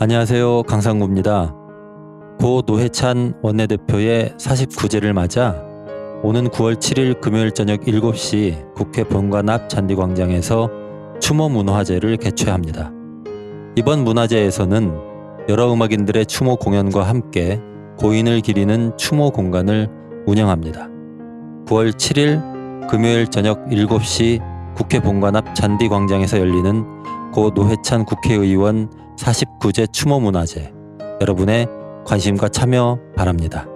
안녕하세요. 강상구입니다. 고 노회찬 원내대표의 49제를 맞아 오는 9월 7일 금요일 저녁 7시 국회 본관 앞 잔디광장에서 추모 문화제를 개최합니다. 이번 문화제에서는 여러 음악인들의 추모 공연과 함께 고인을 기리는 추모 공간을 운영합니다. 9월 7일 금요일 저녁 7시 국회 본관 앞 잔디광장에서 열리는 고 노회찬 국회의원 49제 추모 문화제 여러분의 관심과 참여 바랍니다.